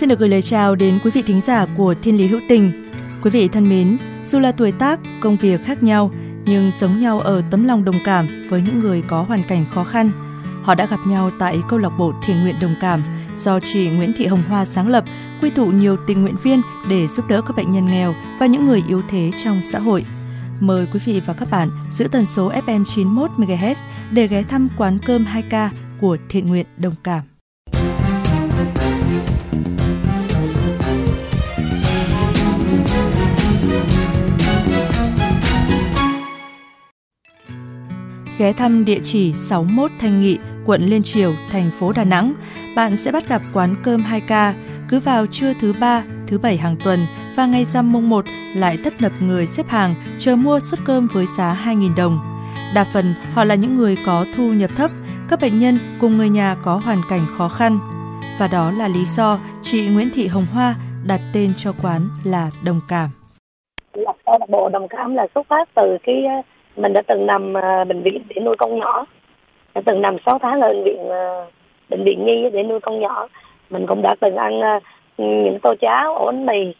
xin được gửi lời chào đến quý vị thính giả của Thiên Lý Hữu Tình. Quý vị thân mến, dù là tuổi tác, công việc khác nhau, nhưng giống nhau ở tấm lòng đồng cảm với những người có hoàn cảnh khó khăn. Họ đã gặp nhau tại câu lạc bộ thiện nguyện đồng cảm do chị Nguyễn Thị Hồng Hoa sáng lập, quy tụ nhiều tình nguyện viên để giúp đỡ các bệnh nhân nghèo và những người yếu thế trong xã hội. Mời quý vị và các bạn giữ tần số FM 91 MHz để ghé thăm quán cơm 2K của thiện nguyện đồng cảm. Ghé thăm địa chỉ 61 Thanh Nghị, quận Liên Triều, thành phố Đà Nẵng, bạn sẽ bắt gặp quán cơm 2K. Cứ vào trưa thứ ba, thứ bảy hàng tuần và ngày rằm mùng 1 lại tấp nập người xếp hàng chờ mua suất cơm với giá 2.000 đồng. Đa phần họ là những người có thu nhập thấp, các bệnh nhân cùng người nhà có hoàn cảnh khó khăn. Và đó là lý do chị Nguyễn Thị Hồng Hoa đặt tên cho quán là Đồng Cảm. lập câu lạc bộ đồng cảm là xuất phát từ cái mình đã từng nằm ờ, bệnh viện để nuôi con nhỏ. Đã từng nằm 6 tháng ở bệnh viện ờ, bệnh viện nhi để nuôi con nhỏ. Mình cũng đã từng ăn ờ, những tô cháo ổ bánh mì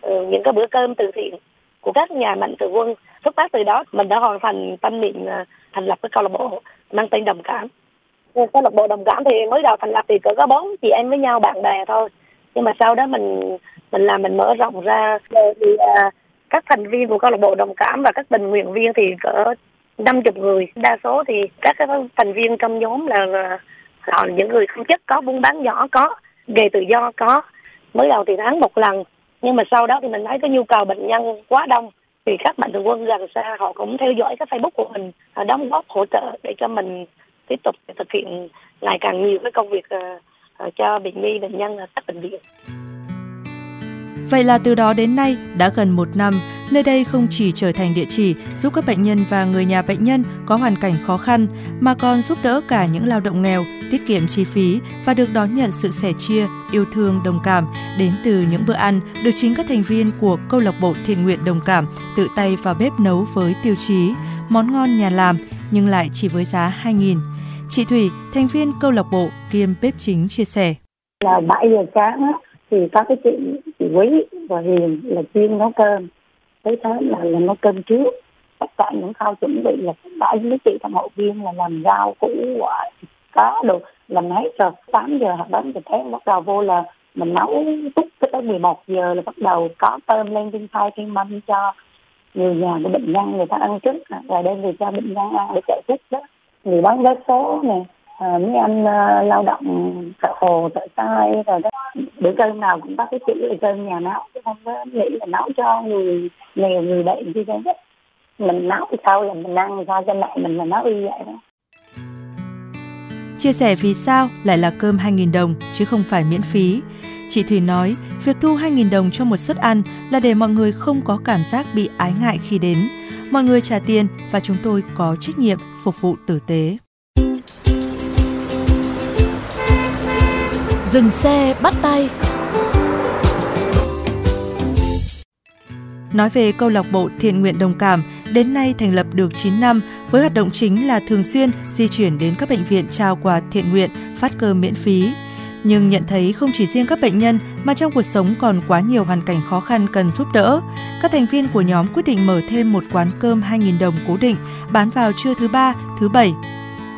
ờ, những cái bữa cơm từ thiện của các nhà mạnh thường quân. Xuất phát từ đó mình đã hoàn thành tâm niệm thành lập cái câu lạc bộ mang tên đồng cảm. Câu lạc bộ đồng cảm thì mới đầu thành lập thì cỡ có bốn chị em với nhau bạn bè thôi. Nhưng mà sau đó mình mình làm mình mở rộng ra. Rồi thì à, các thành viên của câu lạc bộ đồng cảm và các tình nguyện viên thì cỡ 50 người. Đa số thì các thành viên trong nhóm là, là họ những người không chất có buôn bán nhỏ có nghề tự do có. Mới đầu thì tháng một lần nhưng mà sau đó thì mình thấy cái nhu cầu bệnh nhân quá đông thì các mạnh thường quân gần xa họ cũng theo dõi cái facebook của mình à, đóng góp hỗ trợ để cho mình tiếp tục thực hiện ngày càng nhiều cái công việc à, à, cho bệnh nhi bệnh nhân ở các bệnh viện. Vậy là từ đó đến nay đã gần một năm, nơi đây không chỉ trở thành địa chỉ giúp các bệnh nhân và người nhà bệnh nhân có hoàn cảnh khó khăn, mà còn giúp đỡ cả những lao động nghèo, tiết kiệm chi phí và được đón nhận sự sẻ chia, yêu thương, đồng cảm đến từ những bữa ăn được chính các thành viên của câu lạc bộ thiện nguyện đồng cảm tự tay vào bếp nấu với tiêu chí món ngon nhà làm nhưng lại chỉ với giá 2.000. Chị Thủy, thành viên câu lạc bộ kiêm bếp chính chia sẻ. là 7 giờ sáng thì có cái chị chị quý và hiền là chuyên nấu cơm. Tới thế là, là nấu cơm trước. Tất cả những khâu chuẩn bị là đã với chị tham hậu viên là làm rau củ quả có đồ. Làm hết rồi tám giờ hoặc đến giờ sáng bắt đầu vô là mình nấu túc tới tới 11 giờ là bắt đầu có tôm lên trên phai trên mâm cho người nhà của bệnh nhân người ta ăn trước. Rồi đem về cho bệnh nhân ăn để chạy thuốc đó. Người bán vé số này à, mấy anh uh, lao động thợ hồ thợ tay rồi đó bữa cơm nào cũng có cái chữ là cơm nhà nấu chứ không có nghĩ là nấu cho người nghèo người bệnh như thế mình nấu sau là mình ăn sao cho mẹ mình là nấu y vậy đó Chia sẻ vì sao lại là cơm 2.000 đồng chứ không phải miễn phí. Chị Thủy nói, việc thu 2.000 đồng cho một suất ăn là để mọi người không có cảm giác bị ái ngại khi đến. Mọi người trả tiền và chúng tôi có trách nhiệm phục vụ tử tế. Dừng xe bắt tay Nói về câu lạc bộ thiện nguyện đồng cảm, đến nay thành lập được 9 năm với hoạt động chính là thường xuyên di chuyển đến các bệnh viện trao quà thiện nguyện, phát cơm miễn phí. Nhưng nhận thấy không chỉ riêng các bệnh nhân mà trong cuộc sống còn quá nhiều hoàn cảnh khó khăn cần giúp đỡ. Các thành viên của nhóm quyết định mở thêm một quán cơm 2.000 đồng cố định bán vào trưa thứ ba, thứ bảy.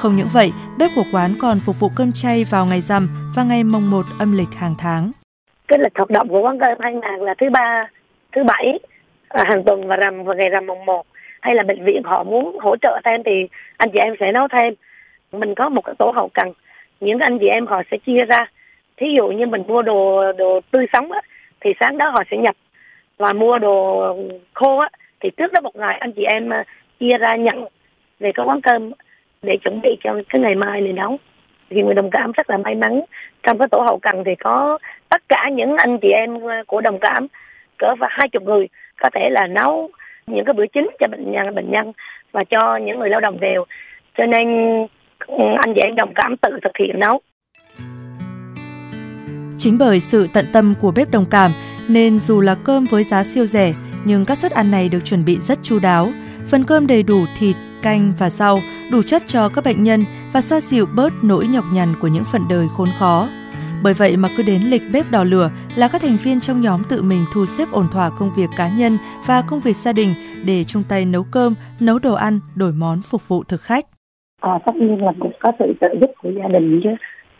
Không những vậy, bếp của quán còn phục vụ cơm chay vào ngày rằm và ngày mồng 1 âm lịch hàng tháng. cái lịch hoạt động của quán cơm hai ngàn là thứ ba thứ bảy à, hàng tuần và rằm và ngày rằm mồng một. Hay là bệnh viện họ muốn hỗ trợ thêm thì anh chị em sẽ nấu thêm. Mình có một cái tổ hậu cần những anh chị em họ sẽ chia ra. Thí dụ như mình mua đồ đồ tươi sống á, thì sáng đó họ sẽ nhập. Và mua đồ khô á, thì trước đó một ngày anh chị em à, chia ra nhận về cái quán cơm để chuẩn bị cho cái ngày mai này nấu. Thì người đồng cảm rất là may mắn. Trong cái tổ hậu cần thì có tất cả những anh chị em của đồng cảm cỡ và hai chục người có thể là nấu những cái bữa chính cho bệnh nhân bệnh nhân và cho những người lao động đều. Cho nên ừ, anh chị em đồng cảm tự thực hiện nấu. Chính bởi sự tận tâm của bếp đồng cảm nên dù là cơm với giá siêu rẻ nhưng các suất ăn này được chuẩn bị rất chu đáo. Phần cơm đầy đủ thịt, canh và rau, đủ chất cho các bệnh nhân và xoa dịu bớt nỗi nhọc nhằn của những phận đời khốn khó. Bởi vậy mà cứ đến lịch bếp đỏ lửa là các thành viên trong nhóm tự mình thu xếp ổn thỏa công việc cá nhân và công việc gia đình để chung tay nấu cơm, nấu đồ ăn, đổi món phục vụ thực khách. À, tất nhiên là cũng có sự trợ giúp của gia đình chứ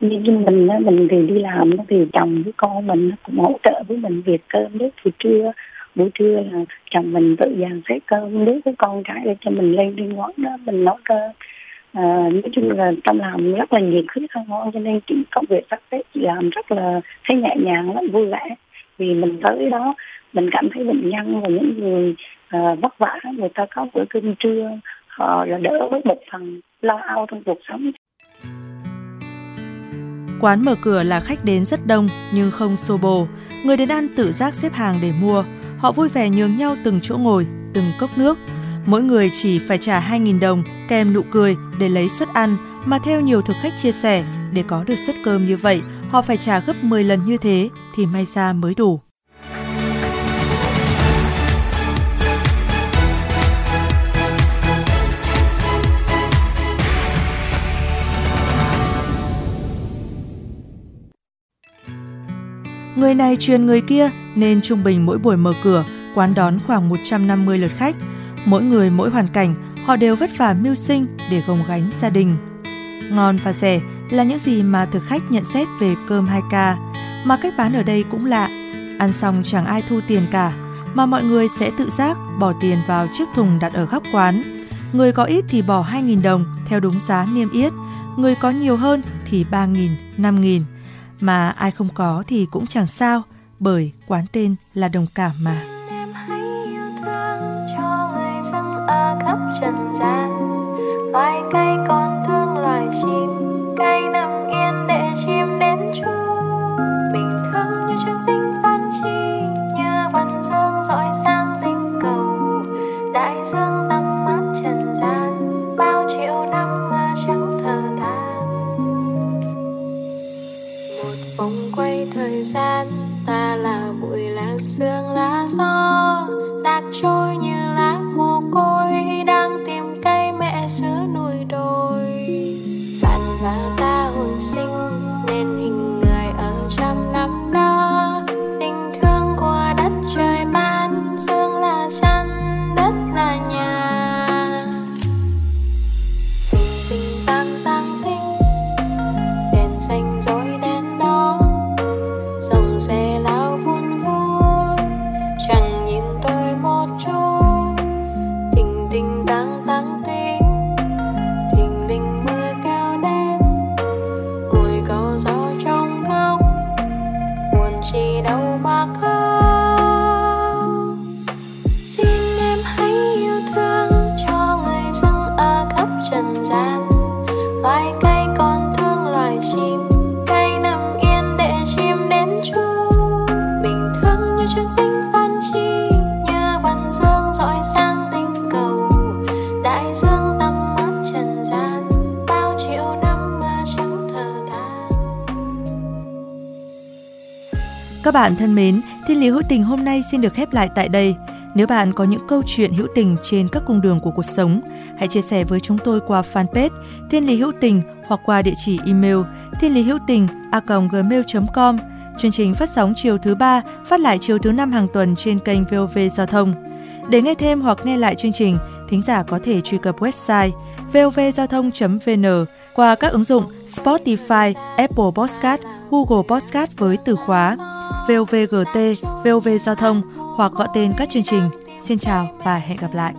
như mình mình thì đi làm thì chồng với con mình cũng hỗ trợ với mình việc cơm nước buổi trưa buổi trưa là chồng mình tự dàn xếp cơm nước với con cái để cho mình lên đi ngõ đó mình nấu cơm à, nói chung là tâm làm rất là nhiệt huyết hơn ngon cho nên chỉ công việc sắp tết chị làm rất là thấy nhẹ nhàng lắm vui vẻ vì mình tới đó mình cảm thấy bệnh nhân và những người à, vất vả người ta có bữa cơm trưa họ là đỡ với một phần lo âu trong cuộc sống Quán mở cửa là khách đến rất đông nhưng không xô bồ. Người đến ăn tự giác xếp hàng để mua. Họ vui vẻ nhường nhau từng chỗ ngồi, từng cốc nước. Mỗi người chỉ phải trả 2.000 đồng kèm nụ cười để lấy suất ăn mà theo nhiều thực khách chia sẻ, để có được suất cơm như vậy, họ phải trả gấp 10 lần như thế thì may ra mới đủ. Người này truyền người kia nên trung bình mỗi buổi mở cửa, quán đón khoảng 150 lượt khách. Mỗi người mỗi hoàn cảnh, họ đều vất vả mưu sinh để gồng gánh gia đình. Ngon và rẻ là những gì mà thực khách nhận xét về cơm 2K, mà cách bán ở đây cũng lạ. Ăn xong chẳng ai thu tiền cả, mà mọi người sẽ tự giác bỏ tiền vào chiếc thùng đặt ở góc quán. Người có ít thì bỏ 2.000 đồng theo đúng giá niêm yết, người có nhiều hơn thì 3.000, 5.000 mà ai không có thì cũng chẳng sao, bởi quán tên là đồng cảm mà. Bạn thân mến, Thiên lý hữu tình hôm nay xin được khép lại tại đây. Nếu bạn có những câu chuyện hữu tình trên các cung đường của cuộc sống, hãy chia sẻ với chúng tôi qua fanpage Thiên lý hữu tình hoặc qua địa chỉ email thiên lý hữu tình a gmail.com. Chương trình phát sóng chiều thứ ba, phát lại chiều thứ năm hàng tuần trên kênh VOV Giao thông. Để nghe thêm hoặc nghe lại chương trình, thính giả có thể truy cập website vovgiao thông.vn qua các ứng dụng Spotify, Apple Podcast, Google Podcast với từ khóa VOVGT, VOV Giao thông hoặc gọi tên các chương trình. Xin chào và hẹn gặp lại!